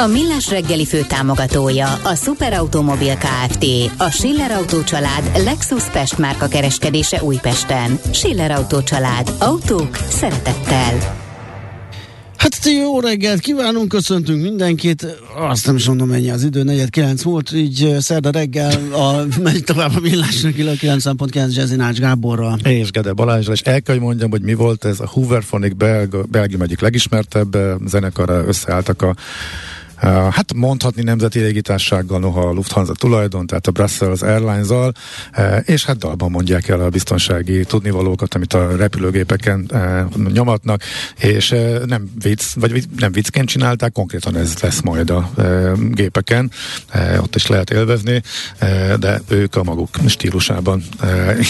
A Millás reggeli fő támogatója a Superautomobil KFT, a Schiller Auto család Lexus Pest márka kereskedése Újpesten. Schiller Auto család. Autók szeretettel. Hát jó reggelt kívánunk, köszöntünk mindenkit. Azt nem is mondom, mennyi az idő, negyed kilenc volt, így szerda reggel a, megy tovább a millásnak, a 9.9 Jazzy Gáborral. És Gede Balázsra, és el kell, hogy mondjam, hogy mi volt ez a Hooverphonic Belg, Belgium egyik legismertebb zenekarra összeálltak a hát mondhatni nemzeti légitársággal, noha a Lufthansa tulajdon, tehát a Brussels Airlines-al, és hát dalban mondják el a biztonsági tudnivalókat, amit a repülőgépeken nyomatnak, és nem vicc, vagy nem viccként csinálták, konkrétan ez lesz majd a gépeken, ott is lehet élvezni, de ők a maguk stílusában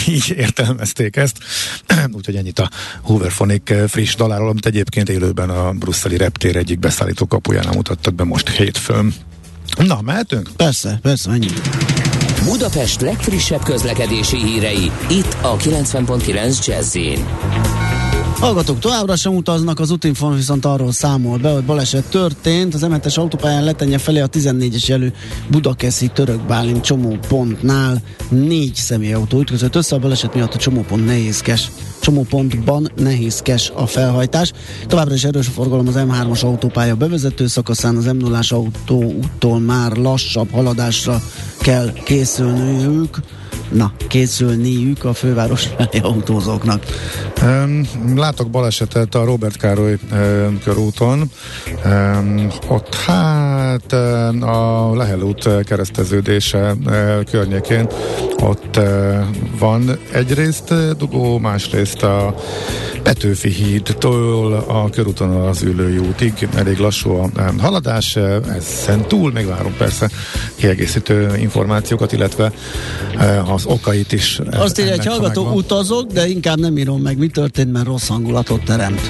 így értelmezték ezt, úgyhogy ennyit a Hooverphonic friss daláról, amit egyébként élőben a brusszeli reptér egyik beszállító kapujánál mutattak be most most hétfőn. Na, mehetünk? Persze, persze, annyi. Budapest legfrissebb közlekedési hírei, itt a 90.9 jazz Hallgatók továbbra sem utaznak, az Utinform viszont arról számol be, hogy baleset történt. Az M7-es autópályán letenye felé a 14-es elő Budakeszi török Bálint csomópontnál négy személyautó ütközött össze, a baleset miatt a csomópont nehézkes csomópontban nehézkes a felhajtás. Továbbra is erős a forgalom az M3-as autópálya bevezető szakaszán, az M0-as autóúttól már lassabb haladásra kell készülniük na, készülniük a főváros autózóknak. Látok balesetet a Robert Károly körúton. Ott hát a Lehel út kereszteződése um, környékén ott uh, van egyrészt dugó, másrészt a Petőfi hídtól a körúton az ülői útig elég lassú a haladás, ezen túl még várunk persze kiegészítő információkat, illetve az okait is. Azt írja, hogy hallgató utazok, de inkább nem írom meg, mi történt, mert rossz hangulatot teremt.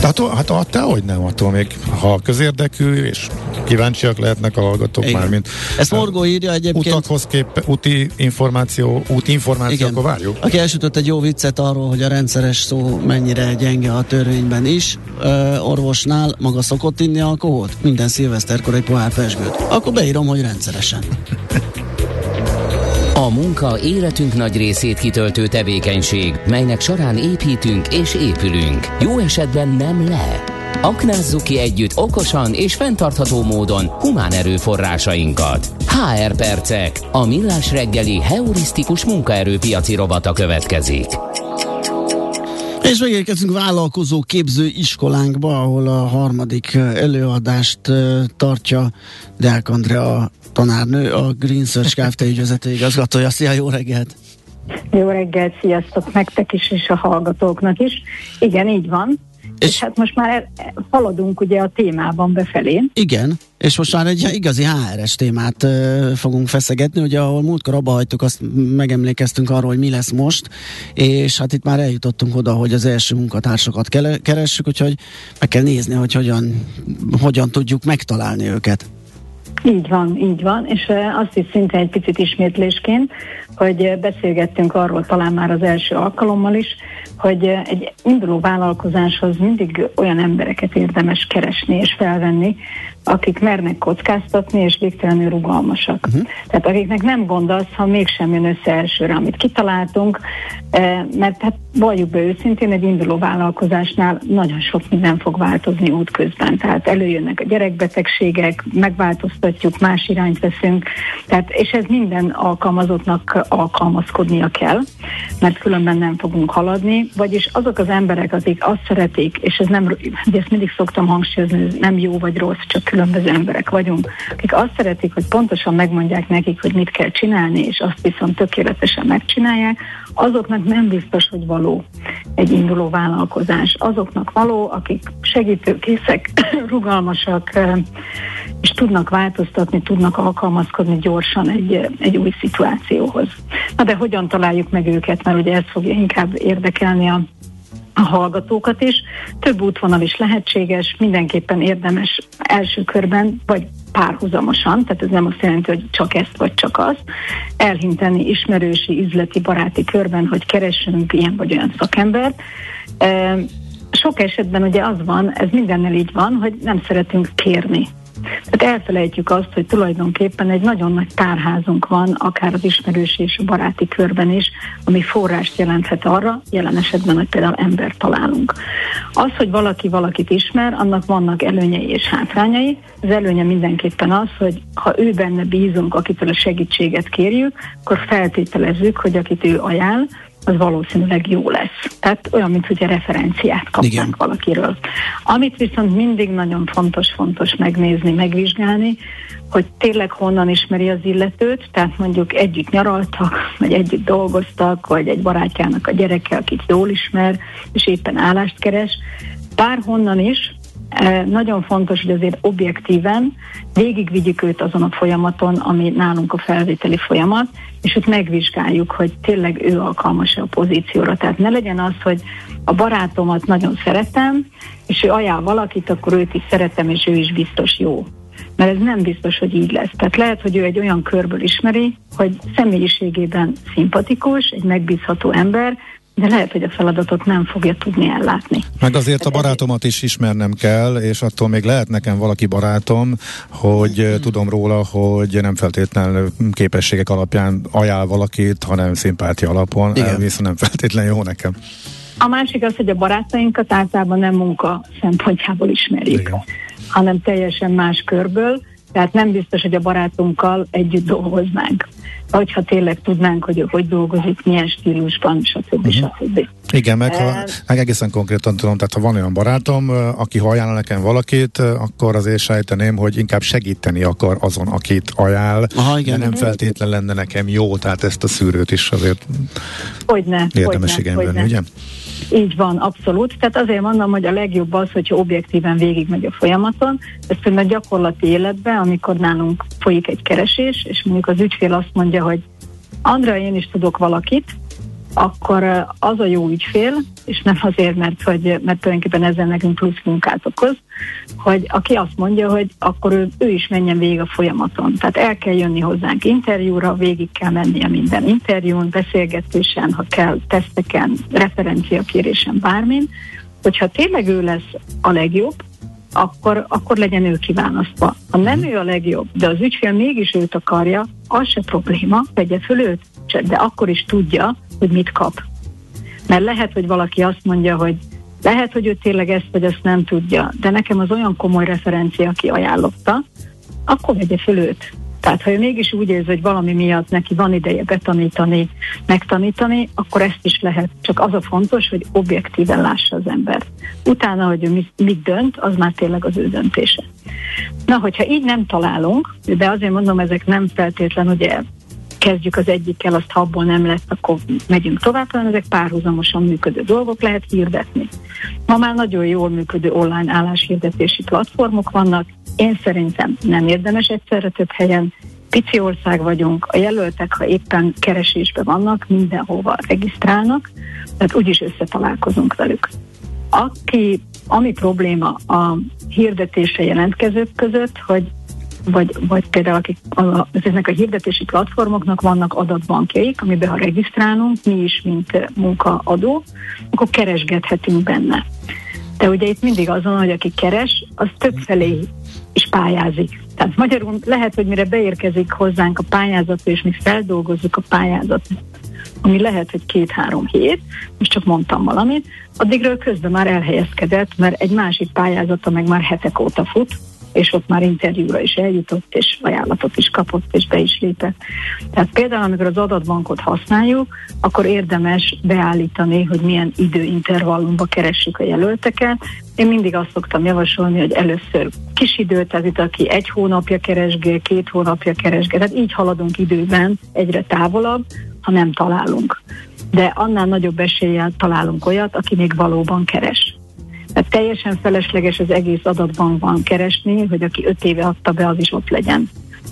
De hát, hát, hát te hogy nem, attól még, ha közérdekű, és kíváncsiak lehetnek a hallgatók Igen. már, mint Ezt Morgó írja egyébként. Utakhoz kép, úti információ, úti információ, Igen. akkor várjuk. Aki elsütött egy jó viccet arról, hogy a rendszeres szó mennyire gyenge a törvényben is, ö, orvosnál maga szokott inni alkoholt? Minden szilveszterkor egy pohár pesgőt. Akkor beírom, hogy rendszeresen. A munka életünk nagy részét kitöltő tevékenység, melynek során építünk és épülünk. Jó esetben nem le. Aknázzuk ki együtt okosan és fenntartható módon humán erőforrásainkat. HR Percek, a millás reggeli heurisztikus munkaerőpiaci robata következik. És megérkezünk vállalkozó képző iskolánkba, ahol a harmadik előadást tartja Deák Andrea tanárnő, a Green Search Kft. ügyvezető igazgatója. Szia, jó reggelt! Jó reggelt, sziasztok nektek is, és a hallgatóknak is. Igen, így van. És, és hát most már haladunk ugye a témában befelé. Igen, és most már egy igazi HRS témát uh, fogunk feszegetni, ugye ahol múltkor abba hagytuk, azt megemlékeztünk arról, hogy mi lesz most, és hát itt már eljutottunk oda, hogy az első munkatársakat keressük, úgyhogy meg kell nézni, hogy hogyan, hogyan tudjuk megtalálni őket. Így van, így van, és azt is szintén egy picit ismétlésként, hogy beszélgettünk arról talán már az első alkalommal is, hogy egy induló vállalkozáshoz mindig olyan embereket érdemes keresni és felvenni, akik mernek kockáztatni, és végtelenül rugalmasak. Uh-huh. Tehát akiknek nem gond az, ha mégsem jön össze elsőre, amit kitaláltunk, eh, mert hát valljuk be őszintén, egy induló vállalkozásnál nagyon sok minden fog változni útközben. Tehát előjönnek a gyerekbetegségek, megváltoztatjuk, más irányt veszünk, tehát, és ez minden alkalmazottnak alkalmazkodnia kell, mert különben nem fogunk haladni, vagyis azok az emberek, akik azt szeretik, és ez nem, ugye ezt mindig szoktam hangsúlyozni, ez nem jó vagy rossz, csak különböző emberek vagyunk, akik azt szeretik, hogy pontosan megmondják nekik, hogy mit kell csinálni, és azt viszont tökéletesen megcsinálják, azoknak nem biztos, hogy való egy induló vállalkozás. Azoknak való, akik segítőkészek, rugalmasak, és tudnak változtatni, tudnak alkalmazkodni gyorsan egy, egy új szituációhoz. Na de hogyan találjuk meg őket, mert ugye ez fogja inkább érdekelni a a hallgatókat is. Több útvonal is lehetséges, mindenképpen érdemes első körben, vagy párhuzamosan, tehát ez nem azt jelenti, hogy csak ezt vagy csak azt, elhinteni ismerősi, üzleti, baráti körben, hogy keressünk ilyen vagy olyan szakembert. Sok esetben ugye az van, ez mindennel így van, hogy nem szeretünk kérni tehát elfelejtjük azt, hogy tulajdonképpen egy nagyon nagy tárházunk van, akár az ismerős és a baráti körben is, ami forrást jelenthet arra, jelen esetben, hogy például ember találunk. Az, hogy valaki valakit ismer, annak vannak előnyei és hátrányai. Az előnye mindenképpen az, hogy ha ő benne bízunk, akitől a segítséget kérjük, akkor feltételezzük, hogy akit ő ajánl, az valószínűleg jó lesz. Tehát olyan, mint hogy a referenciát kapnánk Igen. valakiről. Amit viszont mindig nagyon fontos-fontos megnézni, megvizsgálni, hogy tényleg honnan ismeri az illetőt, tehát mondjuk együtt nyaraltak, vagy együtt dolgoztak, vagy egy barátjának a gyereke, akit jól ismer, és éppen állást keres. Bár honnan is, nagyon fontos, hogy azért objektíven végigvigyük őt azon a folyamaton, ami nálunk a felvételi folyamat, és ott megvizsgáljuk, hogy tényleg ő alkalmas-e a pozícióra. Tehát ne legyen az, hogy a barátomat nagyon szeretem, és ő ajánl valakit, akkor őt is szeretem, és ő is biztos jó. Mert ez nem biztos, hogy így lesz. Tehát lehet, hogy ő egy olyan körből ismeri, hogy személyiségében szimpatikus, egy megbízható ember, de lehet, hogy a feladatot nem fogja tudni ellátni. Meg azért a barátomat is ismernem kell, és attól még lehet nekem valaki barátom, hogy hmm. tudom róla, hogy nem feltétlenül képességek alapján ajánl valakit, hanem szimpátia alapon, Igen. viszont nem feltétlenül jó nekem. A másik az, hogy a barátainkat általában nem munka szempontjából ismerjük, Igen. hanem teljesen más körből, tehát nem biztos, hogy a barátunkkal együtt dolgoznánk hogyha tényleg tudnánk, hogy hogy dolgozik, milyen stílusban, stb. Uh-huh. stb. Igen, meg, ha, meg egészen konkrétan tudom, tehát ha van olyan barátom, aki ha ajánl nekem valakit, akkor azért sejteném, hogy inkább segíteni akar azon, akit ajánl, Aha, igen. de nem feltétlen lenne nekem jó, tehát ezt a szűrőt is azért hogyne, érdemes igénybe venni, ugye? Így van, abszolút. Tehát azért mondom, hogy a legjobb az, hogyha objektíven végigmegy a folyamaton. Ezt a gyakorlati életben, amikor nálunk folyik egy keresés, és mondjuk az ügyfél azt mondja, hogy Andra, én is tudok valakit, akkor az a jó ügyfél, és nem azért, mert, hogy, mert tulajdonképpen ezzel nekünk plusz munkát okoz, hogy aki azt mondja, hogy akkor ő, ő is menjen végig a folyamaton. Tehát el kell jönni hozzánk interjúra, végig kell mennie minden interjún, beszélgetésen, ha kell, teszteken, referenciakérésen, bármin, hogyha tényleg ő lesz a legjobb, akkor, akkor legyen ő kiválasztva. Ha nem ő a legjobb, de az ügyfél mégis őt akarja, az se probléma, vegye föl őt, de akkor is tudja, hogy mit kap. Mert lehet, hogy valaki azt mondja, hogy lehet, hogy ő tényleg ezt vagy azt nem tudja, de nekem az olyan komoly referencia, aki ajánlotta, akkor vegye föl őt. Tehát ha ő mégis úgy érzi, hogy valami miatt neki van ideje betanítani, megtanítani, akkor ezt is lehet. Csak az a fontos, hogy objektíven lássa az ember. Utána, hogy ő mit dönt, az már tényleg az ő döntése. Na, hogyha így nem találunk, de azért mondom, ezek nem feltétlen ugye kezdjük az egyikkel, azt ha abból nem lesz, akkor megyünk tovább, hanem ezek párhuzamosan működő dolgok, lehet hirdetni. Ma már nagyon jól működő online álláshirdetési platformok vannak, én szerintem nem érdemes egyszerre több helyen, pici ország vagyunk, a jelöltek, ha éppen keresésben vannak, mindenhova regisztrálnak, tehát úgyis összetalálkozunk velük. Aki, ami probléma a hirdetésre jelentkezők között, hogy vagy, vagy például akik ezeknek a hirdetési platformoknak vannak adatbankjaik, amiben ha regisztrálunk, mi is, mint munkaadó, akkor keresgethetünk benne. De ugye itt mindig azon, hogy aki keres, az több felé is pályázik. Tehát magyarul lehet, hogy mire beérkezik hozzánk a pályázat, és mi feldolgozzuk a pályázatot, ami lehet, hogy két-három hét, most csak mondtam valamit, addigra közben már elhelyezkedett, mert egy másik pályázata meg már hetek óta fut, és ott már interjúra is eljutott, és ajánlatot is kapott, és be is lépett. Tehát például, amikor az adatbankot használjuk, akkor érdemes beállítani, hogy milyen időintervallumba keressük a jelölteket. Én mindig azt szoktam javasolni, hogy először kis időt, tehát itt aki egy hónapja keresgél, két hónapja keresgél, tehát így haladunk időben egyre távolabb, ha nem találunk. De annál nagyobb eséllyel találunk olyat, aki még valóban keres. Teljesen felesleges az egész adatbankban keresni, hogy aki öt éve adta be, az is ott legyen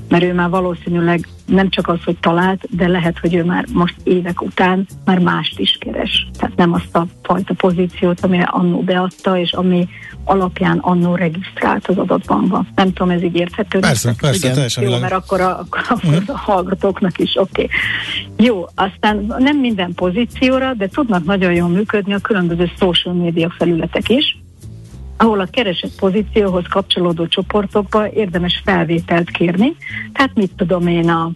mert ő már valószínűleg nem csak az, hogy talált, de lehet, hogy ő már most évek után már mást is keres. Tehát nem azt a fajta pozíciót, ami annó beadta, és ami alapján annó regisztrált az adatbankban. Nem tudom, ez így érthető. Persze, persze, Igen. teljesen Jó, mert akkor a, akkor uh-huh. a hallgatóknak is oké. Okay. Jó, aztán nem minden pozícióra, de tudnak nagyon jól működni a különböző social media felületek is ahol a keresett pozícióhoz kapcsolódó csoportokba érdemes felvételt kérni. Tehát mit tudom én, a,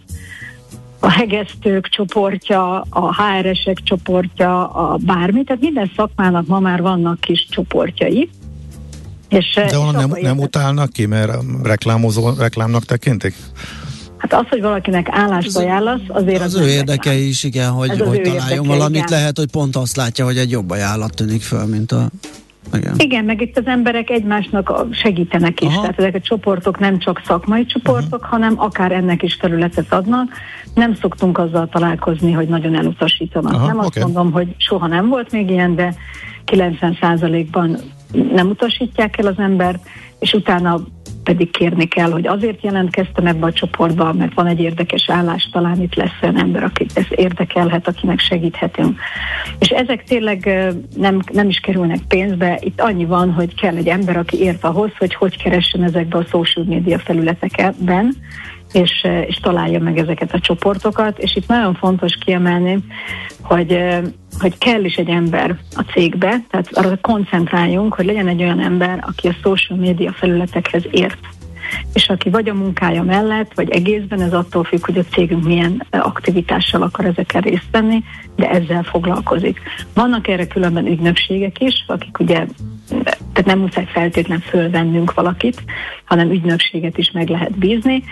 a hegesztők csoportja, a HRS-ek csoportja, a bármi, tehát minden szakmának ma már vannak kis csoportjai. És, De onnan nem, nem utálnak ki, mert reklámozó, reklámnak tekintik? Hát az, hogy valakinek állást ajánlasz, azért az, az ő érdeke is, igen, hogy, hogy találjon érdeke, valamit, igen. lehet, hogy pont azt látja, hogy egy jobb ajánlat tűnik föl, mint a igen. Igen, meg itt az emberek egymásnak segítenek is. Aha. Tehát ezek a csoportok nem csak szakmai csoportok, uh-huh. hanem akár ennek is területet adnak. Nem szoktunk azzal találkozni, hogy nagyon elutasítanak. Aha, nem azt okay. mondom, hogy soha nem volt még ilyen, de 90%-ban nem utasítják el az embert, és utána pedig kérni kell, hogy azért jelentkeztem ebbe a csoportba, mert van egy érdekes állás, talán itt lesz olyan ember, akit ez érdekelhet, akinek segíthetünk. És ezek tényleg nem, nem is kerülnek pénzbe, itt annyi van, hogy kell egy ember, aki ért ahhoz, hogy hogy keressen ezekbe a social media felületekben, és, és találja meg ezeket a csoportokat, és itt nagyon fontos kiemelni, hogy, hogy kell is egy ember a cégbe, tehát arra koncentráljunk, hogy legyen egy olyan ember, aki a social media felületekhez ért és aki vagy a munkája mellett, vagy egészben, ez attól függ, hogy a cégünk milyen aktivitással akar ezeken részt venni, de ezzel foglalkozik. Vannak erre különben ügynökségek is, akik ugye, tehát nem muszáj feltétlen fölvennünk valakit, hanem ügynökséget is meg lehet bízni,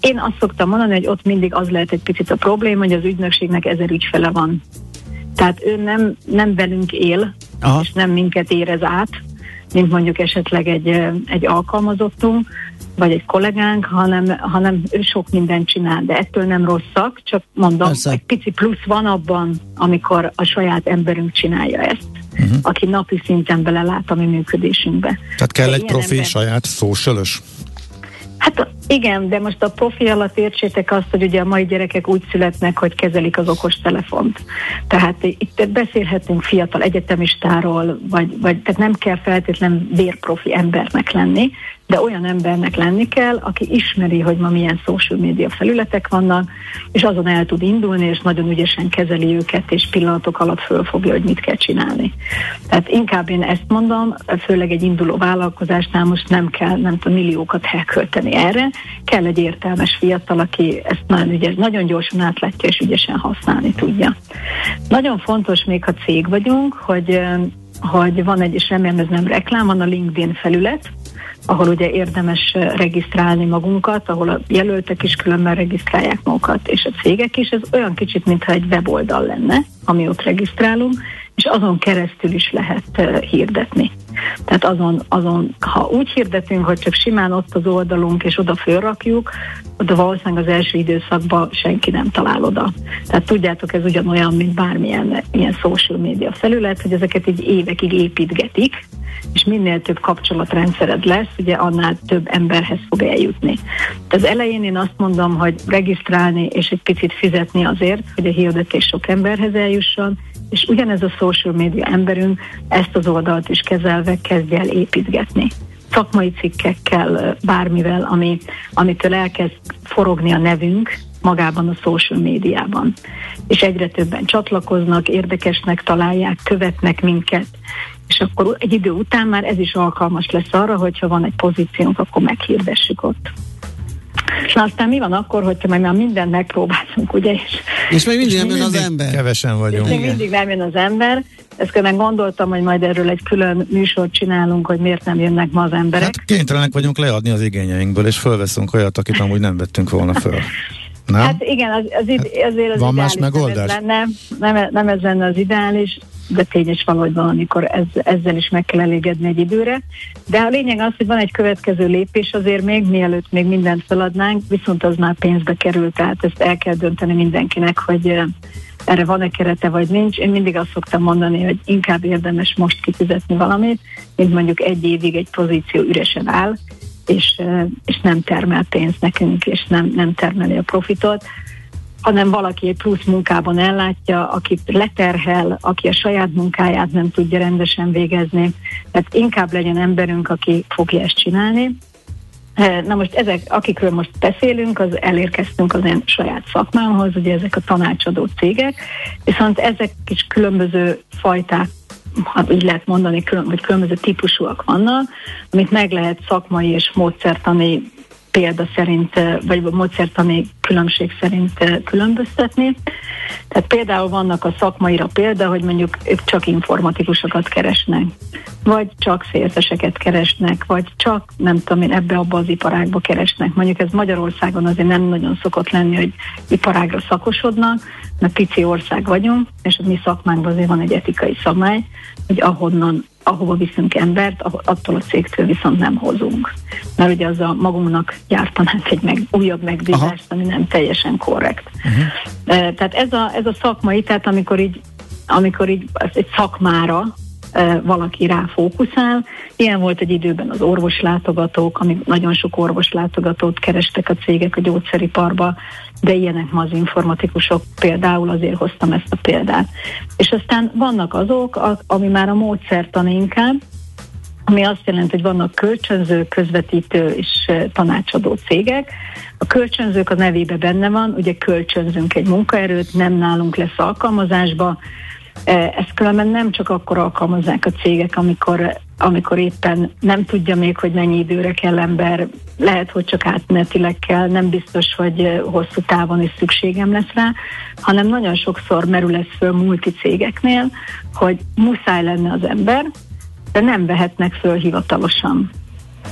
én azt szoktam mondani, hogy ott mindig az lehet egy picit a probléma, hogy az ügynökségnek ezer ügyfele van. Tehát ő nem, nem velünk él, Aha. és nem minket érez át, mint mondjuk esetleg egy, egy alkalmazottunk, vagy egy kollégánk, hanem, hanem ő sok mindent csinál, de ettől nem rosszak, csak mondom, Persze. egy pici plusz van abban, amikor a saját emberünk csinálja ezt, uh-huh. aki napi szinten belelát a mi működésünkbe. Tehát kell de egy profi ember... saját szósölös? Hát igen, de most a profi alatt értsétek azt, hogy ugye a mai gyerekek úgy születnek, hogy kezelik az okos telefont. Tehát itt beszélhetünk fiatal egyetemistáról, vagy, vagy tehát nem kell feltétlen vérprofi embernek lenni, de olyan embernek lenni kell, aki ismeri, hogy ma milyen social media felületek vannak, és azon el tud indulni, és nagyon ügyesen kezeli őket, és pillanatok alatt fölfogja, hogy mit kell csinálni. Tehát inkább én ezt mondom, főleg egy induló vállalkozásnál most nem kell, nem tudom, milliókat elkölteni erre, kell egy értelmes fiatal, aki ezt nagyon, ügyes, nagyon gyorsan átlátja, és ügyesen használni tudja. Nagyon fontos még, ha cég vagyunk, hogy hogy van egy, és remélem ez nem reklám, van a LinkedIn felület, ahol ugye érdemes regisztrálni magunkat, ahol a jelöltek is különben regisztrálják magukat, és a cégek is. Ez olyan kicsit, mintha egy weboldal lenne, ami ott regisztrálunk, és azon keresztül is lehet hirdetni. Tehát azon, azon, ha úgy hirdetünk, hogy csak simán ott az oldalunk, és oda fölrakjuk, oda valószínűleg az első időszakban senki nem talál oda. Tehát tudjátok, ez ugyanolyan, mint bármilyen ilyen social media felület, hogy ezeket így évekig építgetik, és minél több kapcsolatrendszered lesz, ugye annál több emberhez fog eljutni. Az elején én azt mondom, hogy regisztrálni és egy picit fizetni azért, hogy a hirdetés sok emberhez eljusson, és ugyanez a social media emberünk ezt az oldalt is kezelve kezdje el építgetni szakmai cikkekkel, bármivel, ami, amitől elkezd forogni a nevünk magában a social médiában. És egyre többen csatlakoznak, érdekesnek találják, követnek minket, és akkor egy idő után már ez is alkalmas lesz arra, hogyha van egy pozíciónk, akkor meghirdessük ott. Na aztán mi van akkor, hogyha majd már mindent megpróbálunk, ugye? És, és még mindig és nem jön az ember. Kevesen vagyunk. És még mindig nem jön az ember. Ezt közben gondoltam, hogy majd erről egy külön műsort csinálunk, hogy miért nem jönnek ma az emberek. Hát kénytelenek vagyunk leadni az igényeinkből, és fölveszünk olyat, akit amúgy nem vettünk volna föl. Nem? Hát igen, az, az, azért az Van más megoldás? Nem ez, lenne, nem, nem ez lenne az ideális, de tényes valahogy van, amikor ez, ezzel is meg kell elégedni egy időre. De a lényeg az, hogy van egy következő lépés azért még, mielőtt még mindent feladnánk, viszont az már pénzbe kerül, tehát ezt el kell dönteni mindenkinek, hogy erre van-e kerete vagy nincs. Én mindig azt szoktam mondani, hogy inkább érdemes most kifizetni valamit, mint mondjuk egy évig egy pozíció üresen áll, és, és nem termel pénzt nekünk, és nem, nem termeli a profitot hanem valaki egy plusz munkában ellátja, akit leterhel, aki a saját munkáját nem tudja rendesen végezni. Tehát inkább legyen emberünk, aki fogja ezt csinálni. Na most ezek, akikről most beszélünk, az elérkeztünk az én saját szakmámhoz, ugye ezek a tanácsadó cégek, viszont ezek is különböző fajták ha így lehet mondani, külön, vagy különböző típusúak vannak, amit meg lehet szakmai és módszertani példa szerint, vagy a módszertani különbség szerint különböztetni. Tehát például vannak a szakmaira példa, hogy mondjuk ők csak informatikusokat keresnek, vagy csak szélzeseket keresnek, vagy csak nem tudom én ebbe abba az iparágba keresnek. Mondjuk ez Magyarországon azért nem nagyon szokott lenni, hogy iparágra szakosodnak, mert pici ország vagyunk, és a mi szakmánkban azért van egy etikai szabály, hogy ahonnan ahova viszünk embert, attól a cégtől viszont nem hozunk. Mert ugye az a magunknak gyártanánk egy meg, újabb megbízást, ami nem teljesen korrekt. Uh-huh. Tehát ez a, ez a szakmai, tehát amikor így, amikor így egy szakmára valaki rá fókuszál. Ilyen volt egy időben az orvoslátogatók, amik nagyon sok orvoslátogatót kerestek a cégek a gyógyszeriparba, de ilyenek ma az informatikusok, például azért hoztam ezt a példát. És aztán vannak azok, ami már a módszertan inkább, ami azt jelenti, hogy vannak kölcsönző, közvetítő és tanácsadó cégek. A kölcsönzők a nevébe benne van, ugye kölcsönzünk egy munkaerőt, nem nálunk lesz alkalmazásba, ezt különben nem csak akkor alkalmazzák a cégek, amikor, amikor éppen nem tudja még, hogy mennyi időre kell ember, lehet, hogy csak átmenetileg kell, nem biztos, hogy hosszú távon is szükségem lesz rá, hanem nagyon sokszor merül ez föl multi cégeknél, hogy muszáj lenne az ember, de nem vehetnek föl hivatalosan.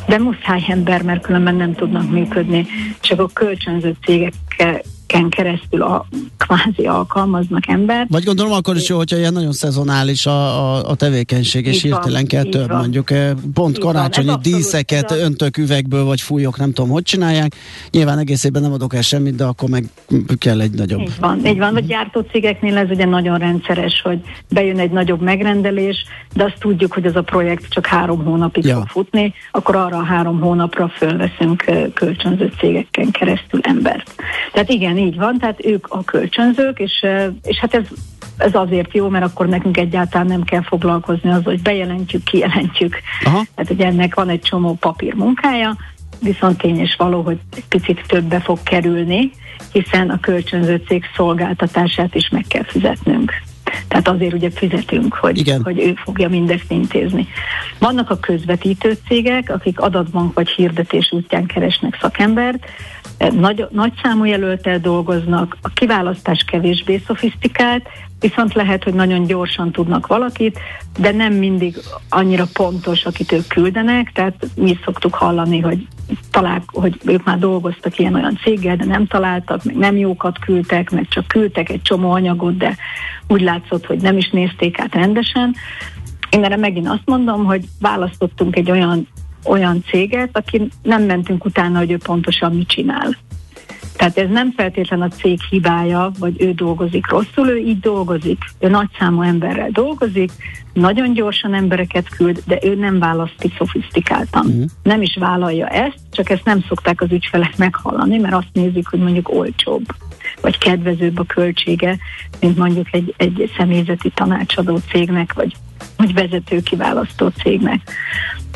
De muszáj ember, mert különben nem tudnak működni. Csak a kölcsönző cégek ken keresztül a, kvázi alkalmaznak ember. Vagy gondolom akkor is jó, hogyha ilyen nagyon szezonális a, a, a tevékenység, és hirtelen kell több, van. mondjuk eh, pont így karácsonyi díszeket abszolút, öntök üvegből, vagy fújok, nem tudom, hogy csinálják. Nyilván egész évben nem adok el semmit, de akkor meg kell egy nagyobb. Így van, így van. Vagy gyártó cégeknél ez ugye nagyon rendszeres, hogy bejön egy nagyobb megrendelés, de azt tudjuk, hogy ez a projekt csak három hónapig ja. fog futni, akkor arra a három hónapra fölveszünk eh, kölcsönző cégeken keresztül embert. Tehát igen, így van, tehát ők a kölcsönzők, és, és hát ez, ez azért jó, mert akkor nekünk egyáltalán nem kell foglalkozni az, hogy bejelentjük, kijelentjük. Aha. Tehát ugye ennek van egy csomó papír munkája, viszont tény és való, hogy egy picit többe fog kerülni, hiszen a kölcsönző cég szolgáltatását is meg kell fizetnünk. Tehát azért ugye fizetünk, hogy, Igen. hogy ő fogja mindezt intézni. Vannak a közvetítő cégek, akik adatbank vagy hirdetés útján keresnek szakembert, nagy, nagy számú jelöltel dolgoznak, a kiválasztás kevésbé szofisztikált, viszont lehet, hogy nagyon gyorsan tudnak valakit, de nem mindig annyira pontos, akit ők küldenek, tehát mi szoktuk hallani, hogy talál, hogy ők már dolgoztak ilyen-olyan céggel, de nem találtak, meg nem jókat küldtek, meg csak küldtek egy csomó anyagot, de úgy látszott, hogy nem is nézték át rendesen. Én erre megint azt mondom, hogy választottunk egy olyan olyan céget, aki nem mentünk utána, hogy ő pontosan mit csinál. Tehát ez nem feltétlen a cég hibája, vagy ő dolgozik rosszul, ő így dolgozik. Ő nagy számú emberrel dolgozik, nagyon gyorsan embereket küld, de ő nem választik szofisztikáltan. Uh-huh. Nem is vállalja ezt, csak ezt nem szokták az ügyfelek meghallani, mert azt nézik, hogy mondjuk olcsóbb, vagy kedvezőbb a költsége, mint mondjuk egy, egy személyzeti tanácsadó cégnek, vagy, vagy vezető kiválasztó cégnek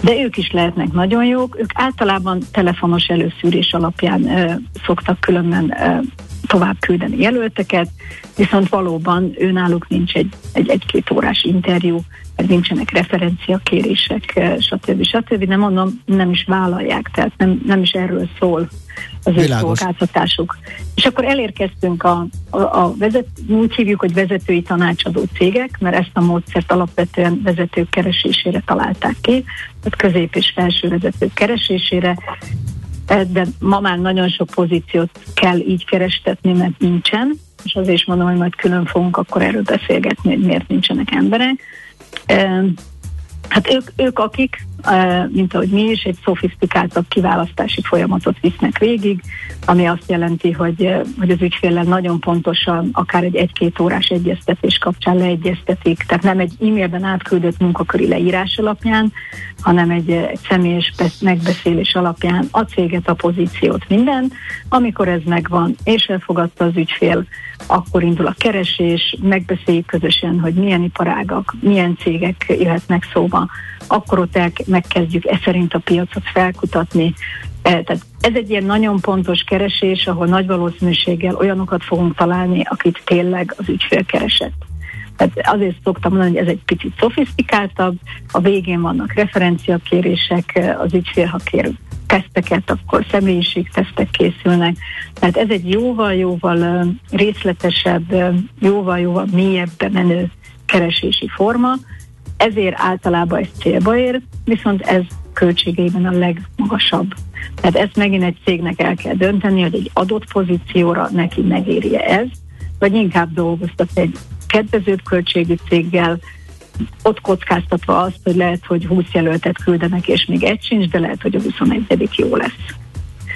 de ők is lehetnek nagyon jók. Ők általában telefonos előszűrés alapján ö, szoktak különben ö, tovább küldeni jelölteket, viszont valóban őnáluk nincs egy, egy egy-két órás interjú, mert nincsenek referenciakérések, stb. stb. Nem mondom, nem is vállalják, tehát nem, nem is erről szól az ő szolgáltatásuk. És akkor elérkeztünk a, a, a vezet, úgy hívjuk, hogy vezetői tanácsadó cégek, mert ezt a módszert alapvetően vezetők keresésére találták ki, tehát közép és felső vezetők keresésére, de ma már nagyon sok pozíciót kell így kerestetni, mert nincsen, és azért is mondom, hogy majd külön fogunk akkor erről beszélgetni, hogy miért nincsenek emberek. Hát ők, ők akik, mint ahogy mi is, egy szofisztikáltabb kiválasztási folyamatot visznek végig, ami azt jelenti, hogy, hogy az ügyféllel nagyon pontosan, akár egy egy-két órás egyeztetés kapcsán leegyeztetik, tehát nem egy e-mailben átküldött munkaköri leírás alapján, hanem egy, egy személyes megbeszélés alapján a céget, a pozíciót, minden. Amikor ez megvan, és elfogadta az ügyfél, akkor indul a keresés, megbeszéljük közösen, hogy milyen iparágak, milyen cégek jöhetnek szóba, akkor ott el, megkezdjük e szerint a piacot felkutatni. E, tehát ez egy ilyen nagyon pontos keresés, ahol nagy valószínűséggel olyanokat fogunk találni, akit tényleg az ügyfél keresett. Tehát azért szoktam mondani, hogy ez egy picit szofisztikáltabb, a végén vannak referenciakérések, az ügyfél, ha kér teszteket, akkor személyiségtesztek készülnek. Tehát ez egy jóval-jóval részletesebb, jóval-jóval mélyebbe menő keresési forma, ezért általában ez célba ér, viszont ez költségeiben a legmagasabb. Tehát ezt megint egy cégnek el kell dönteni, hogy egy adott pozícióra neki megéri ez, vagy inkább dolgoztat egy kedvezőbb költségű céggel, ott kockáztatva azt, hogy lehet, hogy 20 jelöltet küldenek, és még egy sincs, de lehet, hogy a 21. jó lesz.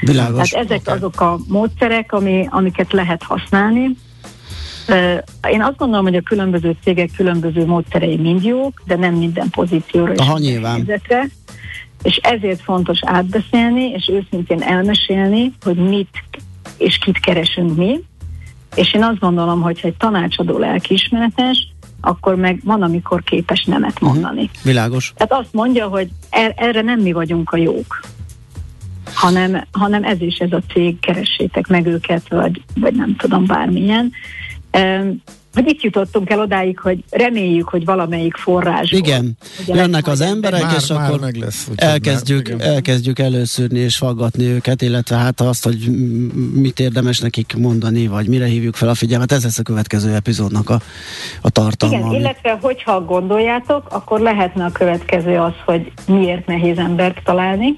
Világos. Tehát ezek azok a módszerek, ami, amiket lehet használni. Én azt gondolom, hogy a különböző cégek különböző módszerei mind jók, de nem minden pozícióra Aha, nyilván. Helyzetre. És ezért fontos átbeszélni, és őszintén elmesélni, hogy mit és kit keresünk mi. És én azt gondolom, hogy egy tanácsadó lelkiismeretes, akkor meg van, amikor képes nemet mhm. mondani. Uh-huh. Világos. Tehát azt mondja, hogy er, erre nem mi vagyunk a jók, hanem, hanem ez is ez a cég, keressétek meg őket, vagy, vagy nem tudom, bármilyen Um, hogy itt jutottunk el odáig, hogy reméljük, hogy valamelyik forrás. Igen, jönnek az emberek, már, és már akkor meg lesz, elkezdjük, már, elkezdjük előszűrni és faggatni őket, illetve hát azt, hogy mit érdemes nekik mondani, vagy mire hívjuk fel a figyelmet. Ez lesz a következő epizódnak a, a tartalma. Igen, ami... illetve hogyha gondoljátok, akkor lehetne a következő az, hogy miért nehéz embert találni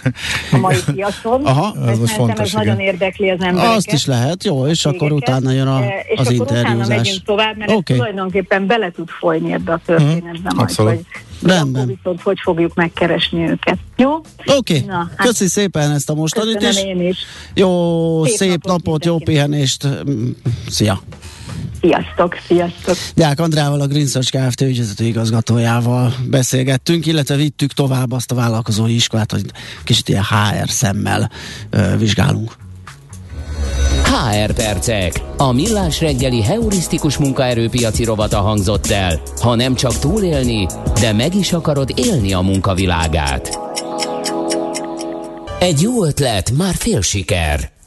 a mai piacon. Aha, ez most fontos, ez igen. nagyon érdekli az embereket. Azt is lehet, jó, és akkor utána jön a, e, és az interjúzás tovább, mert okay. ez tulajdonképpen bele tud folyni ebbe a történetbe mm, majd, hogy Rendben. viszont hogy fogjuk megkeresni őket. Jó? Oké, okay. hát köszi szépen ezt a mostanit, és én is. jó szép, szép napot, napot jó pihenést, szia! Sziasztok, sziasztok! Deák Andrával, a Green Search Kft. ügyvezető igazgatójával beszélgettünk, illetve vittük tovább azt a vállalkozói iskolát, hogy kicsit ilyen HR szemmel ö, vizsgálunk. HR percek. A millás reggeli heurisztikus munkaerőpiaci rovata hangzott el. Ha nem csak túlélni, de meg is akarod élni a munkavilágát. Egy jó ötlet, már fél siker.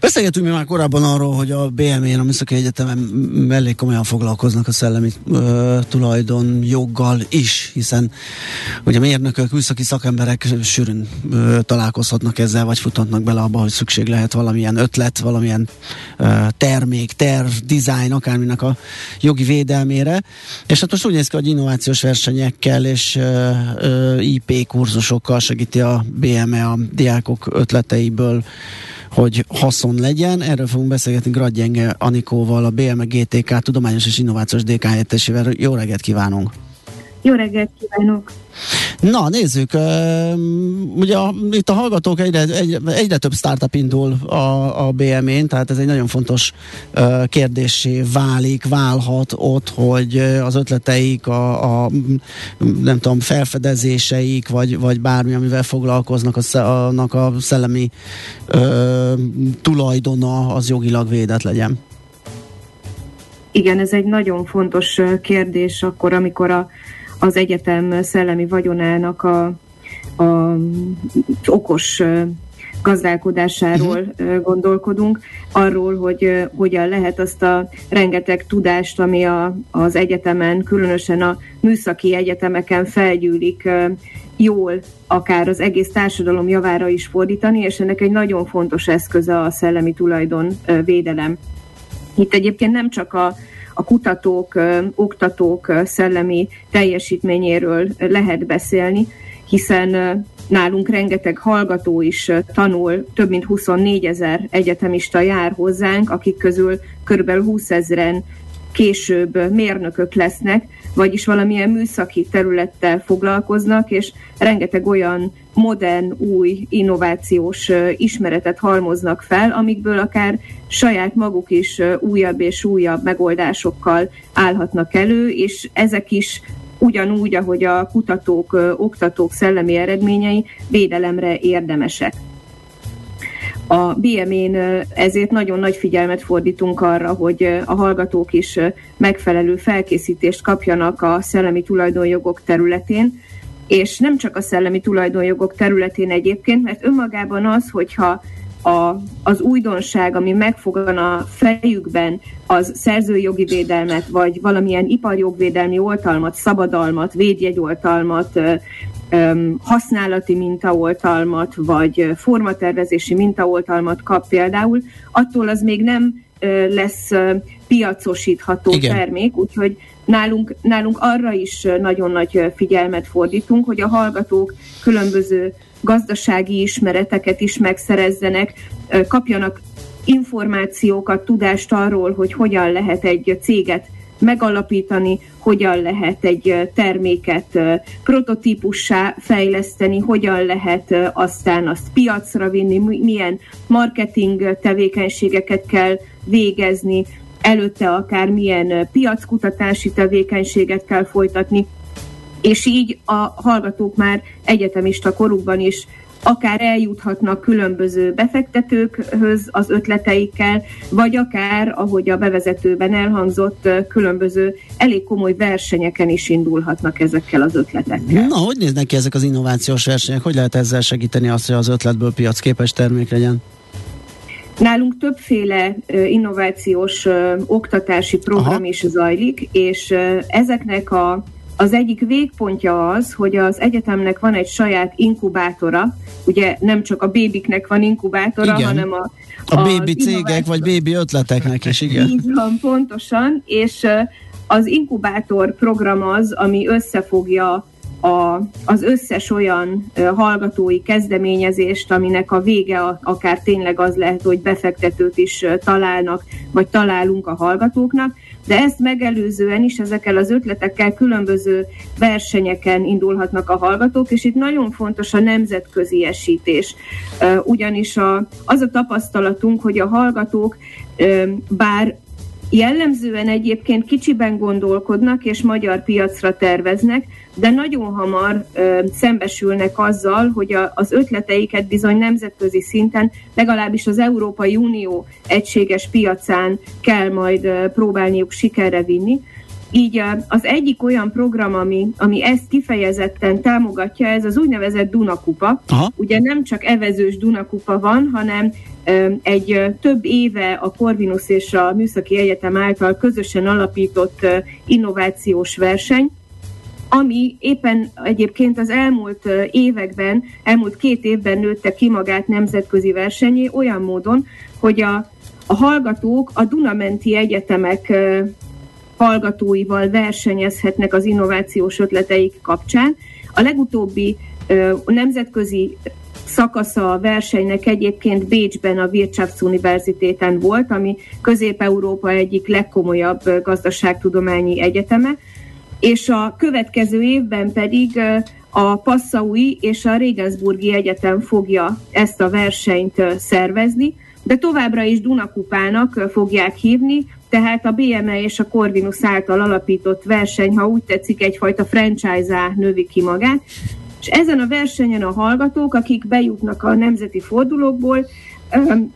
Beszélgetünk mi már korábban arról, hogy a BME-n, a Műszaki Egyetemen mellé komolyan foglalkoznak a szellemi ö, tulajdon joggal is, hiszen ugye mérnökök, műszaki szakemberek sűrűn ö, találkozhatnak ezzel, vagy futhatnak bele abba, hogy szükség lehet valamilyen ötlet, valamilyen ö, termék, terv, dizájn, akárminek a jogi védelmére. És hát most úgy néz ki, hogy innovációs versenyekkel és ö, ö, IP kurzusokkal segíti a BME a diákok ötleteiből hogy haszon legyen. Erről fogunk beszélgetni Gradjenge Anikóval, a BME GTK Tudományos és Innovációs DK helyettesével. Jó reggelt kívánunk! Jó reggelt kívánok! Na, nézzük. Ugye a, itt a hallgatók egyre, egyre, egyre több startup indul a, a BM-én, tehát ez egy nagyon fontos kérdésé válik, válhat ott, hogy az ötleteik, a, a nem tudom, felfedezéseik, vagy, vagy bármi, amivel foglalkoznak, annak a szellemi ö, tulajdona az jogilag védett legyen. Igen, ez egy nagyon fontos kérdés akkor, amikor a az egyetem szellemi vagyonának a, a okos gazdálkodásáról uh-huh. gondolkodunk, arról, hogy hogyan lehet azt a rengeteg tudást, ami a, az egyetemen, különösen a műszaki egyetemeken felgyűlik, jól akár az egész társadalom javára is fordítani, és ennek egy nagyon fontos eszköze a szellemi tulajdon védelem. Itt egyébként nem csak a, a kutatók, oktatók szellemi teljesítményéről lehet beszélni, hiszen nálunk rengeteg hallgató is tanul, több mint 24 ezer egyetemista jár hozzánk, akik közül kb. 20 ezeren később mérnökök lesznek, vagyis valamilyen műszaki területtel foglalkoznak, és rengeteg olyan modern, új, innovációs ismeretet halmoznak fel, amikből akár saját maguk is újabb és újabb megoldásokkal állhatnak elő, és ezek is ugyanúgy, ahogy a kutatók, oktatók szellemi eredményei védelemre érdemesek. A BME-n ezért nagyon nagy figyelmet fordítunk arra, hogy a hallgatók is megfelelő felkészítést kapjanak a szellemi tulajdonjogok területén, és nem csak a szellemi tulajdonjogok területén egyébként, mert önmagában az, hogyha a, az újdonság, ami megfogan a fejükben, az szerzőjogi védelmet, vagy valamilyen iparjogvédelmi oltalmat, szabadalmat, védjegyoltalmat, használati mintaoltalmat, vagy formatervezési mintaoltalmat kap például, attól az még nem lesz piacosítható Igen. termék, úgyhogy nálunk, nálunk arra is nagyon nagy figyelmet fordítunk, hogy a hallgatók különböző gazdasági ismereteket is megszerezzenek, kapjanak információkat, tudást arról, hogy hogyan lehet egy céget megalapítani, hogyan lehet egy terméket prototípussá fejleszteni, hogyan lehet aztán azt piacra vinni, milyen marketing tevékenységeket kell végezni, előtte akár milyen piackutatási tevékenységet kell folytatni, és így a hallgatók már egyetemista korukban is akár eljuthatnak különböző befektetőkhöz az ötleteikkel, vagy akár, ahogy a bevezetőben elhangzott, különböző elég komoly versenyeken is indulhatnak ezekkel az ötletekkel. Na, hogy néznek ki ezek az innovációs versenyek? Hogy lehet ezzel segíteni azt, hogy az ötletből piacképes termék legyen? Nálunk többféle innovációs oktatási program Aha. is zajlik, és ezeknek a az egyik végpontja az, hogy az egyetemnek van egy saját inkubátora, ugye nem csak a bébiknek van inkubátora, igen. hanem a a bébi cégek, vagy bébi ötleteknek is, igen. Így van, pontosan, és az inkubátor program az, ami összefogja a, az összes olyan hallgatói kezdeményezést, aminek a vége akár tényleg az lehet, hogy befektetőt is találnak, vagy találunk a hallgatóknak, de ezt megelőzően is ezekkel az ötletekkel különböző versenyeken indulhatnak a hallgatók, és itt nagyon fontos a nemzetközi esítés. Ugyanis a, az a tapasztalatunk, hogy a hallgatók bár Jellemzően egyébként kicsiben gondolkodnak és magyar piacra terveznek, de nagyon hamar ö, szembesülnek azzal, hogy a, az ötleteiket bizony nemzetközi szinten, legalábbis az Európai Unió egységes piacán kell majd ö, próbálniuk sikerre vinni. Így az egyik olyan program, ami, ami ezt kifejezetten támogatja, ez az úgynevezett Dunakupa. Aha. Ugye nem csak evezős Dunakupa van, hanem egy több éve a Corvinus és a Műszaki Egyetem által közösen alapított innovációs verseny, ami éppen egyébként az elmúlt években, elmúlt két évben nőtte ki magát nemzetközi versenyé olyan módon, hogy a, a hallgatók a Dunamenti egyetemek hallgatóival versenyezhetnek az innovációs ötleteik kapcsán. A legutóbbi nemzetközi szakasza a versenynek egyébként Bécsben a Wirtschaftsuniversitéten volt, ami Közép-Európa egyik legkomolyabb gazdaságtudományi egyeteme, és a következő évben pedig a Passaui és a Regensburgi Egyetem fogja ezt a versenyt szervezni, de továbbra is Dunakupának fogják hívni, tehát a BME és a Corvinus által alapított verseny, ha úgy tetszik, egyfajta franchise-á növi ki magát, és ezen a versenyen a hallgatók, akik bejutnak a nemzeti fordulókból,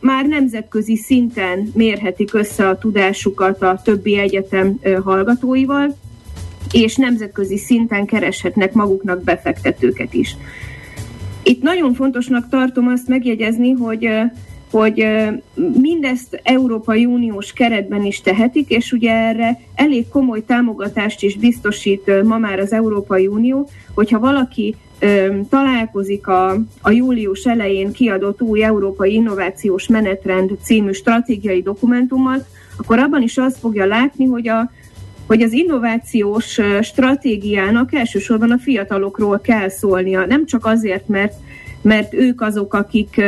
már nemzetközi szinten mérhetik össze a tudásukat a többi egyetem hallgatóival, és nemzetközi szinten kereshetnek maguknak befektetőket is. Itt nagyon fontosnak tartom azt megjegyezni, hogy hogy mindezt Európai Uniós keretben is tehetik, és ugye erre elég komoly támogatást is biztosít ma már az Európai Unió, hogyha valaki találkozik a, a július elején kiadott új Európai Innovációs Menetrend című stratégiai dokumentummal, akkor abban is azt fogja látni, hogy a, hogy az innovációs stratégiának elsősorban a fiatalokról kell szólnia. Nem csak azért, mert, mert ők azok, akik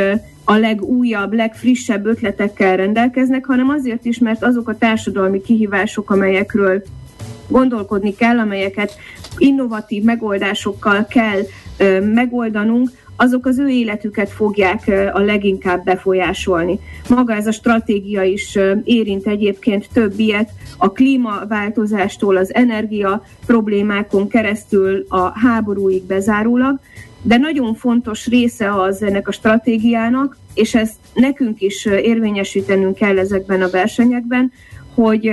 a legújabb, legfrissebb ötletekkel rendelkeznek, hanem azért is, mert azok a társadalmi kihívások, amelyekről gondolkodni kell, amelyeket innovatív megoldásokkal kell ö, megoldanunk, azok az ő életüket fogják a leginkább befolyásolni. Maga ez a stratégia is érint egyébként több ilyet, a klímaváltozástól az energia problémákon keresztül a háborúig bezárólag, de nagyon fontos része az ennek a stratégiának, és ezt nekünk is érvényesítenünk kell ezekben a versenyekben, hogy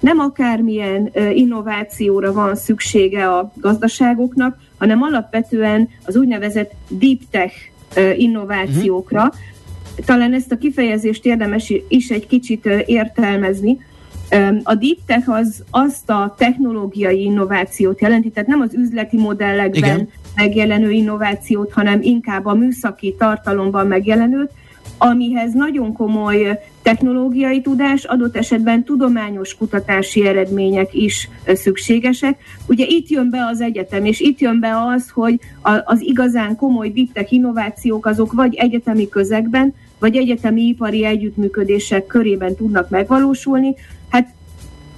nem akármilyen innovációra van szüksége a gazdaságoknak, hanem alapvetően az úgynevezett deep tech innovációkra. Uh-huh. Talán ezt a kifejezést érdemes is egy kicsit értelmezni. A deep tech az azt a technológiai innovációt jelenti, tehát nem az üzleti modellekben Igen. megjelenő innovációt, hanem inkább a műszaki tartalomban megjelenőt, amihez nagyon komoly technológiai tudás, adott esetben tudományos kutatási eredmények is szükségesek. Ugye itt jön be az egyetem, és itt jön be az, hogy az igazán komoly biptek innovációk azok vagy egyetemi közegben, vagy egyetemi ipari együttműködések körében tudnak megvalósulni. Hát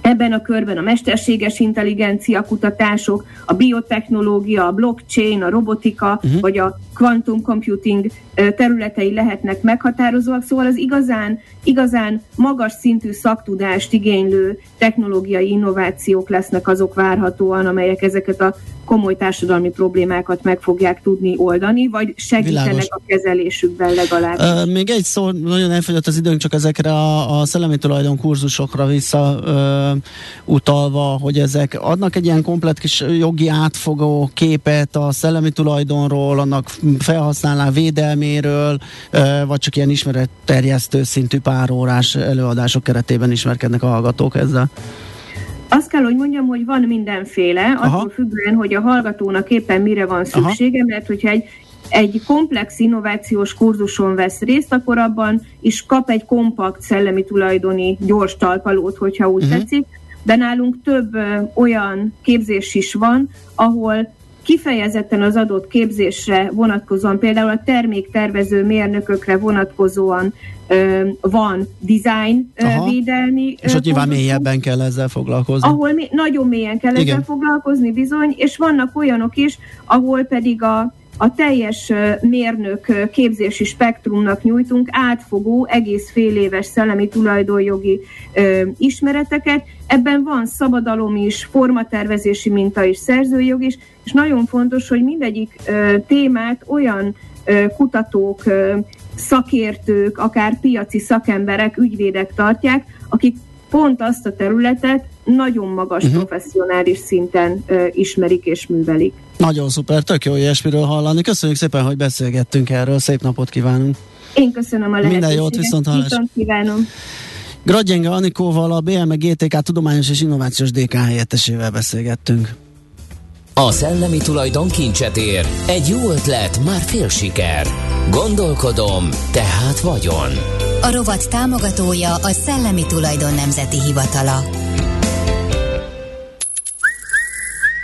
Ebben a körben a mesterséges intelligencia kutatások, a biotechnológia, a blockchain, a robotika, uh-huh. vagy a quantum computing területei lehetnek meghatározóak, szóval az igazán, igazán magas szintű szaktudást igénylő technológiai innovációk lesznek azok várhatóan, amelyek ezeket a komoly társadalmi problémákat meg fogják tudni oldani, vagy segítenek Világos. a kezelésükben legalább. Uh, még egy szó, nagyon elfogyott az időnk, csak ezekre a, a szellemi tulajdon kurzusokra vissza uh, utalva, hogy ezek adnak egy ilyen komplet kis jogi átfogó képet a szellemi tulajdonról, annak felhasználás védelméről, vagy csak ilyen ismeretterjesztő szintű párórás előadások keretében ismerkednek a hallgatók ezzel? Azt kell, hogy mondjam, hogy van mindenféle, Aha. attól függően, hogy a hallgatónak éppen mire van szüksége, Aha. mert hogyha egy, egy komplex innovációs kurzuson vesz részt, akkor abban is kap egy kompakt szellemi tulajdoni gyors talpalót, hogyha úgy uh-huh. tetszik, de nálunk több ö, olyan képzés is van, ahol kifejezetten az adott képzésre vonatkozóan, például a terméktervező mérnökökre vonatkozóan ö, van design Aha. védelmi. És ott nyilván mélyebben kell ezzel foglalkozni. Ahol mi, nagyon mélyen kell Igen. ezzel foglalkozni bizony, és vannak olyanok is, ahol pedig a a teljes mérnök képzési spektrumnak nyújtunk átfogó, egész fél éves szellemi tulajdonjogi ismereteket. Ebben van szabadalom is, formatervezési minta is, szerzőjog is, és nagyon fontos, hogy mindegyik ö, témát olyan kutatók, szakértők, akár piaci szakemberek, ügyvédek tartják, akik pont azt a területet nagyon magas uh-huh. professzionális szinten ö, ismerik és művelik. Nagyon szuper, tök jó ilyesmiről hallani. Köszönjük szépen, hogy beszélgettünk erről. Szép napot kívánunk. Én köszönöm a lehetőséget. Minden jót, viszont hallás. Viszont kívánom. Gradjenge Anikóval, a BMG GTK Tudományos és Innovációs DK helyettesével beszélgettünk. A szellemi tulajdon kincset ér. Egy jó ötlet, már fél siker. Gondolkodom, tehát vagyon. A rovat támogatója a Szellemi Tulajdon Nemzeti Hivatala.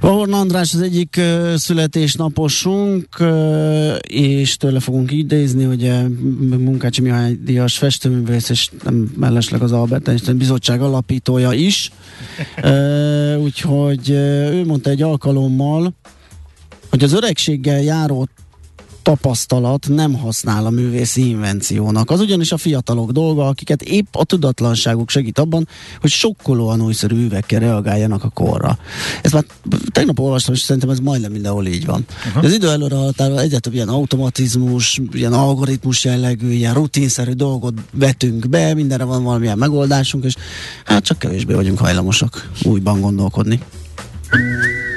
Vahorn András az egyik uh, születésnaposunk, uh, és tőle fogunk idézni, hogy Munkácsi Mihály Díjas festőművész, és nem mellesleg az Albert Einstein bizottság alapítója is. Uh, úgyhogy uh, ő mondta egy alkalommal, hogy az öregséggel járó tapasztalat nem használ a művészi invenciónak. Az ugyanis a fiatalok dolga, akiket épp a tudatlanságuk segít abban, hogy sokkolóan újszerű üvegkel reagáljanak a korra. Ezt már tegnap olvastam, és szerintem ez majdnem mindenhol így van. Uh-huh. Az idő előre határa egyre több ilyen automatizmus, ilyen algoritmus jellegű, ilyen rutinszerű dolgot vetünk be, mindenre van valamilyen megoldásunk, és hát csak kevésbé vagyunk hajlamosak újban gondolkodni.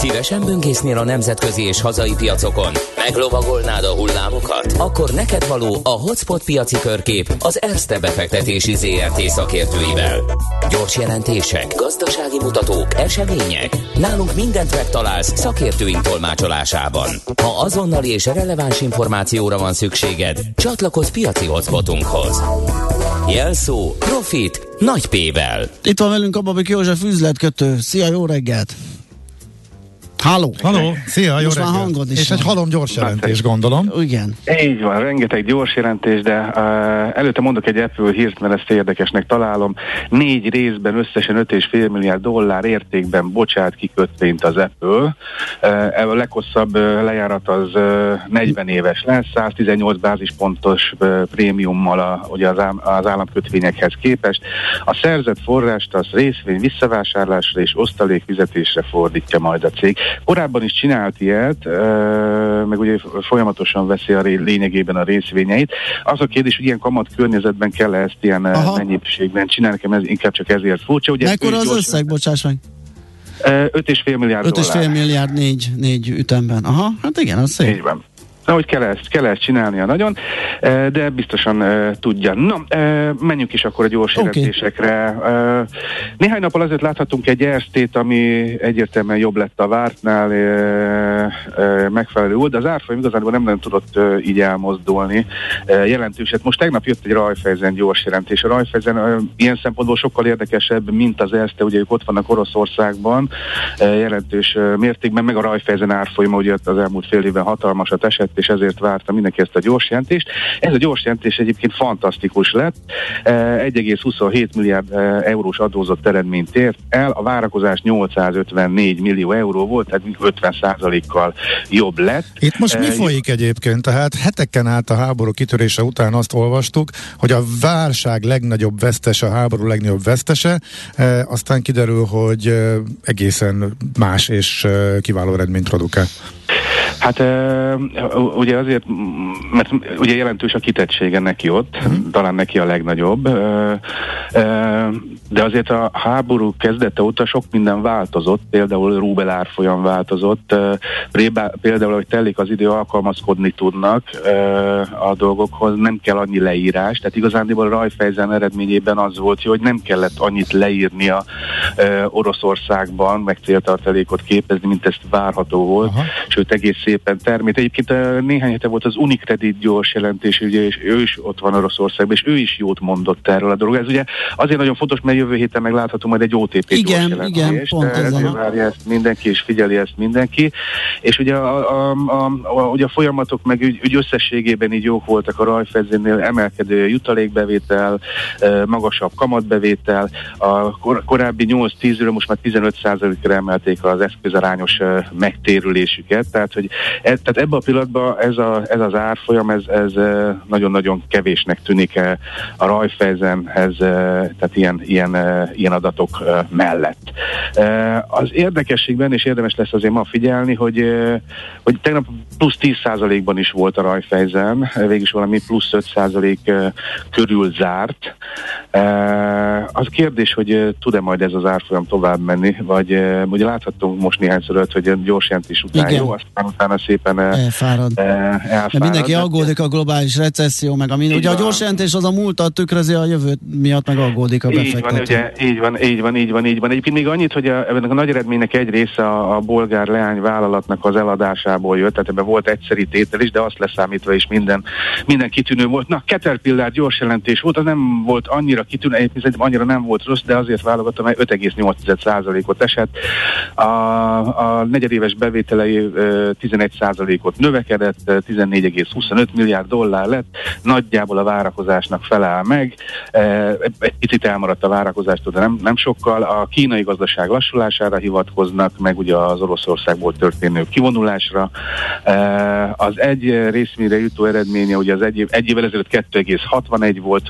Szívesen böngésznél a nemzetközi és hazai piacokon? Meglovagolnád a hullámokat? Akkor neked való a Hotspot piaci körkép az Erste befektetési ZRT szakértőivel. Gyors jelentések, gazdasági mutatók, események. Nálunk mindent megtalálsz szakértőink tolmácsolásában. Ha azonnali és releváns információra van szükséged, csatlakozz piaci hotspotunkhoz. Jelszó Profit nagy P-vel. Itt van velünk a Babik József üzletkötő. Szia, jó reggelt! Halló! Halló! Szia, jó Most már reggelt. hangod is És van. egy halom gyors jelentés, gondolom. Igen. Így van, rengeteg gyors jelentés, de uh, előtte mondok egy Apple hírt, mert ezt érdekesnek találom. Négy részben összesen 5,5 milliárd dollár értékben bocsát ki kötvényt az Apple. Uh, a leghosszabb uh, lejárat az uh, 40 éves lesz, 118 bázispontos uh, prémiummal a, ugye az, ám, az államkötvényekhez képest. A szerzett forrást az részvény visszavásárlásra és osztalékfizetésre fordítja majd a cég. Korábban is csinált ilyet, meg ugye folyamatosan veszi a lényegében a részvényeit. Az a kérdés, hogy ilyen kamat környezetben kell ezt ilyen Aha. Mennyiségben csinálni, nekem ez inkább csak ezért furcsa. Ugye Mekkora az összeg, bocsáss meg? Ö, 5,5 milliárd 5,5 dollár. milliárd négy, négy ütemben. Aha, hát igen, az szép. Így van. Na, hogy kell ezt, kell ezt csinálnia nagyon, eh, de biztosan eh, tudja. Na, eh, menjünk is akkor a gyors jelentésekre. Eh, Néhány nappal azért láthatunk egy erstét, ami egyértelműen jobb lett a vártnál, megfelelő volt, de az árfolyam igazából nem nagyon tudott így elmozdulni jelentőset. Most tegnap jött egy Raiffeisen gyors jelentés. A Raiffeisen ilyen szempontból sokkal érdekesebb, mint az Erste, ugye ők ott vannak Oroszországban jelentős mértékben, meg a Raiffeisen árfolyama ugye az elmúlt fél évben hatalmasat esett, és ezért várta mindenki ezt a gyors jelentést. Ez a gyors jelentés egyébként fantasztikus lett. Eh, 1,27 milliárd eurós adózott eredményt ért el, a várakozás 854 millió euró volt, tehát 50%-kal jobb lett. Itt most mi Eh, folyik egyébként? Tehát heteken át a háború kitörése után azt olvastuk, hogy a válság legnagyobb vesztese, a háború legnagyobb vesztese, e, aztán kiderül, hogy e, egészen más és kiváló eredményt produkál. Hát ugye azért, mert ugye jelentős a kitettsége neki ott, talán neki a legnagyobb, de azért a háború kezdete óta sok minden változott, például rubel árfolyam változott, például, hogy telik az idő, alkalmazkodni tudnak a dolgokhoz, nem kell annyi leírás, tehát igazándiból Rajfejzen eredményében az volt, hogy nem kellett annyit leírnia Oroszországban, meg céltartalékot képezni, mint ezt várható volt, Aha. sőt egész szépen termét. Egyébként eh, néhány hete volt az Unicredit gyors jelentés, ugye, és ő is ott van Oroszországban, és ő is jót mondott erről a dologról. Ez ugye azért nagyon fontos, mert jövő héten meg látható majd egy OTP Igen, gyors igen, jelentés. pont ez, ezért várja ezt mindenki, és figyeli ezt mindenki. És ugye a, a, a, a, ugye a folyamatok meg úgy, úgy összességében így jók voltak a Rajfezénél, emelkedő jutalékbevétel, eh, magasabb kamatbevétel, a kor, korábbi 8-10-ről most már 15%-ra emelték az eszközarányos eh, megtérülésüket, tehát hogy e, tehát ebben a pillanatban ez, a, ez az árfolyam, ez, ez eh, nagyon-nagyon kevésnek tűnik eh, a Rajfezenhez, eh, tehát ilyen, ilyen, ilyen adatok mellett. Az érdekességben, és érdemes lesz azért ma figyelni, hogy, hogy tegnap plusz 10%-ban is volt a Rajfezen, végülis valami plusz 5% eh, körül zárt. Az kérdés, hogy tud-e majd ez az árfolyam tovább menni, vagy ugye láthattunk most néhányszor olyat, hogy gyors jelentés után Igen. jó, aztán utána szépen eh, Elfárad. eh, elfárad. Mindenki De- aggódik a globális recesszió, meg a. Így Ugye a van. gyors jelentés az a múltat tükrözi, a jövőt miatt meg aggódik a Így van, befektető. ugye, így van, így van, így van, így van. Egyébként még annyit, hogy a, ennek a nagy eredménynek egy része a, a bolgár leány vállalatnak az eladásából jött, tehát ebben volt egyszeri tétel is, de azt leszámítva is minden, minden kitűnő volt. Na, Caterpillar gyors jelentés volt, az nem volt annyira kitűnő, egyébként annyira nem volt rossz, de azért válogattam, mert 5,8%-ot esett. A, a negyedéves bevételei 11%-ot növekedett, 14,25 milliárd dollár lett, nagyjából a várakozásnak feláll meg, egy picit elmaradt a várakozástól, de nem, nem sokkal. A kínai gazdaság lassulására hivatkoznak, meg ugye az Oroszországból történő kivonulásra. Az egy részmére jutó eredménye, ugye az egy, év, egy évvel ezelőtt 2,61 volt,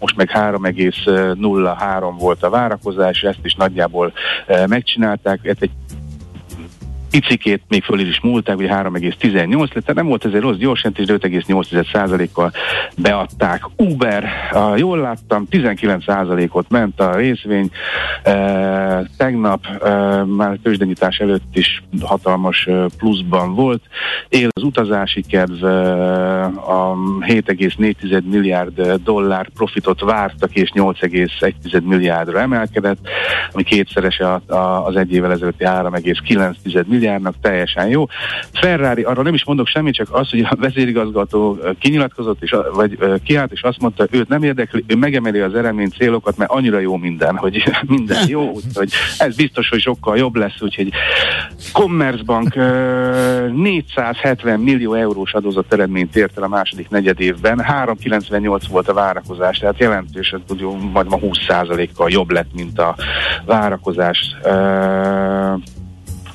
most meg 3,03 volt a várakozás, ezt is nagyjából megcsinálták, ez egy picikét még föl is múlták, ugye 3,18 lett, tehát nem volt ez egy rossz gyorsjelentés, de 5,8%-kal beadták. Uber, jól láttam, 19%-ot ment a részvény, tegnap már tőzsdenyítás előtt is hatalmas pluszban volt, él az utazási kedv, e, a 7,4 milliárd dollár profitot vártak, és 8,1 milliárdra emelkedett, ami kétszerese az egy évvel ezelőtti 3,9 milliárd milliárdnak teljesen jó. Ferrari, arról nem is mondok semmit, csak az, hogy a vezérigazgató kinyilatkozott, és, vagy kiállt, és azt mondta, őt nem érdekli, ő megemeli az eredmény célokat, mert annyira jó minden, hogy minden jó, úgyhogy ez biztos, hogy sokkal jobb lesz, úgyhogy Commerzbank 470 millió eurós adózott eredményt ért el a második negyed évben, 398 volt a várakozás, tehát jelentős, hogy majd ma 20%-kal jobb lett, mint a várakozás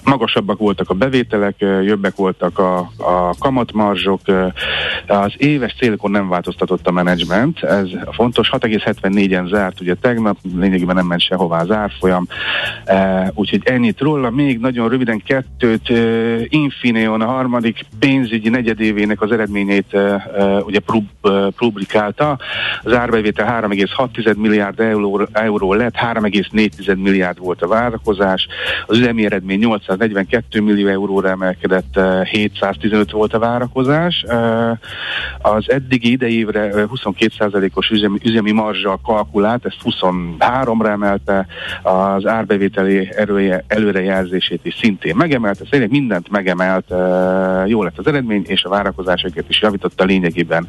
magasabbak voltak a bevételek, jobbek voltak a, a kamatmarzsok, az éves célokon nem változtatott a menedzsment, ez fontos, 6,74-en zárt, ugye tegnap lényegében nem ment sehová az árfolyam, úgyhogy ennyit róla, még nagyon röviden kettőt, Infineon a harmadik pénzügyi negyedévének az eredményét ugye publikálta, az árbevétel 3,6 milliárd euró, euró lett, 3,4 milliárd volt a várakozás, az üzemi eredmény 800 142 millió euróra emelkedett, 715 eh, volt a várakozás. Eh, az eddigi idejévre 22%-os eh, üzemi, üzemi marzsal kalkulált, ezt 23-ra emelte, az árbevételi erője, előrejelzését is szintén megemelte, szerintem mindent megemelt, jó lett az eredmény, és a várakozásokat is javította lényegében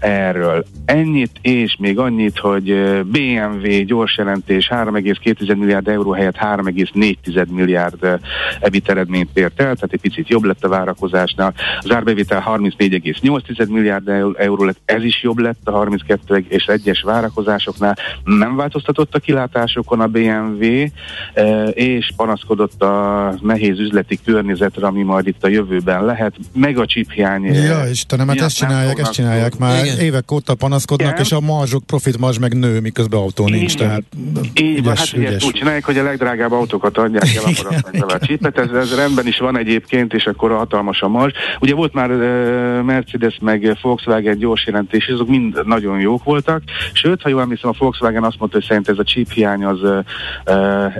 erről. Ennyit, és még annyit, hogy BMW gyors jelentés 3,2 milliárd euró helyett 3,4 milliárd EBIT eredményt ért el, tehát egy picit jobb lett a várakozásnál. Az árbevétel 34,8 milliárd euró lett, ez is jobb lett a 32 és egyes várakozásoknál. Nem változtatott a kilátásokon a BMW, e, és panaszkodott a nehéz üzleti környezetre, ami majd itt a jövőben lehet, meg a chip hiány. Ja, Istenem, hát ezt csinálják, ezt csinálják már. Igen. Évek óta panaszkodnak, Igen. és a marzsok, profit marzs meg nő, miközben autó nincs. Igen. Tehát így van, hát ügyes. úgy csinálják, hogy a legdrágább autókat adják el, akkor a csipet, ez, ez rendben is van egyébként, és akkor a hatalmas a marzs. Ugye volt már Mercedes meg Volkswagen gyors jelentés, azok mind nagyon jók voltak, sőt, ha jól emlékszem, a Volkswagen azt mondta, hogy szerint ez a chip hiány az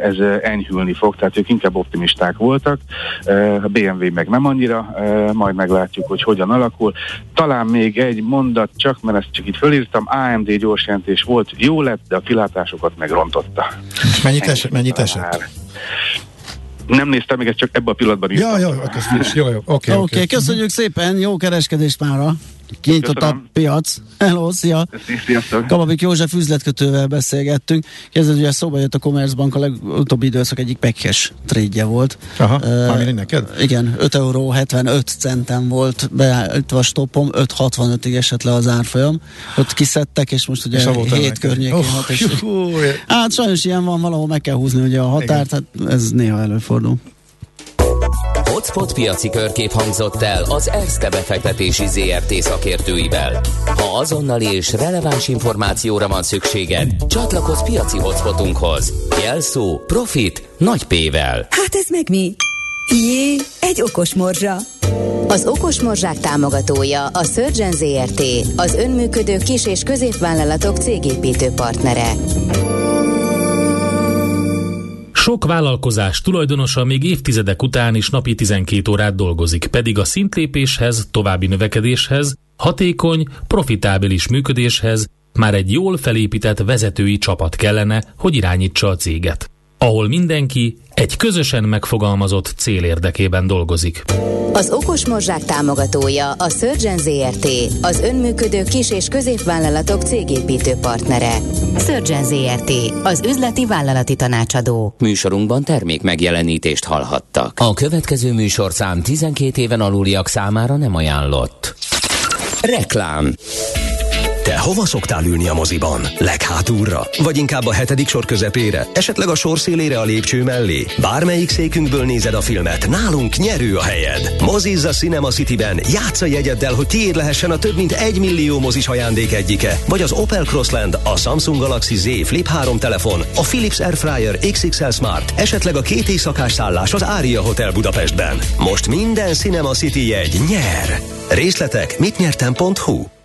ez enyhülni fog, tehát ők inkább optimisták voltak, a BMW meg nem annyira, majd meglátjuk, hogy hogyan alakul. Talán még egy mondat csak, mert ezt csak itt fölírtam, AMD gyors jelentés volt, jó lett, de a kilátásokat megrontotta. Mennyit, es, mennyit esett? Nem néztem meg, ezt csak ebben a pillanatban is. Ja, jó, jó, jó, oké. Oké, okay, köszönjük szépen, jó kereskedést mára! Kinyitott a piac. Hello, szia! Kababik József üzletkötővel beszélgettünk. Kezdett, ugye szóba jött a Commerzbank, a legutóbbi időszak egyik pekhes trédje volt. Aha, uh, neked? Igen, 5 euró 75 centen volt beállítva a stoppom, 5,65-ig esett le az árfolyam. Ott kiszedtek, és most ugye és 7 környékén oh, hat. És, hát sajnos ilyen van, valahol meg kell húzni ugye a határt, Igen. hát ez néha előfordul. Hotspot piaci körkép hangzott el az ESZTE befektetési ZRT szakértőivel. Ha azonnali és releváns információra van szükséged, csatlakozz piaci hotspotunkhoz. Jelszó Profit nagy P-vel. Hát ez meg mi? Jé, egy okos morzsa. Az Okos Morzsák támogatója a Surgeon ZRT, az önműködő kis- és középvállalatok cégépítő partnere. Sok vállalkozás tulajdonosa még évtizedek után is napi 12 órát dolgozik, pedig a szintlépéshez, további növekedéshez, hatékony, profitábilis működéshez már egy jól felépített vezetői csapat kellene, hogy irányítsa a céget. Ahol mindenki egy közösen megfogalmazott cél érdekében dolgozik. Az Okos Morzsák támogatója a Surgeon ZRT, az önműködő kis- és középvállalatok cégépítő partnere. Surgeon ZRT, az üzleti vállalati tanácsadó. Műsorunkban termék megjelenítést hallhattak. A következő műsorszám 12 éven aluliak számára nem ajánlott. Reklám te hova szoktál ülni a moziban? Leghátulra? Vagy inkább a hetedik sor közepére? Esetleg a sor szélére a lépcső mellé? Bármelyik székünkből nézed a filmet, nálunk nyerő a helyed. Mozizza Cinema City-ben játsza jegyeddel, hogy tiéd lehessen a több mint egy millió mozis ajándék egyike. Vagy az Opel Crossland, a Samsung Galaxy Z Flip 3 telefon, a Philips Airfryer XXL Smart, esetleg a két éjszakás szállás az Ária Hotel Budapestben. Most minden Cinema City jegy nyer! Részletek mitnyertem.hu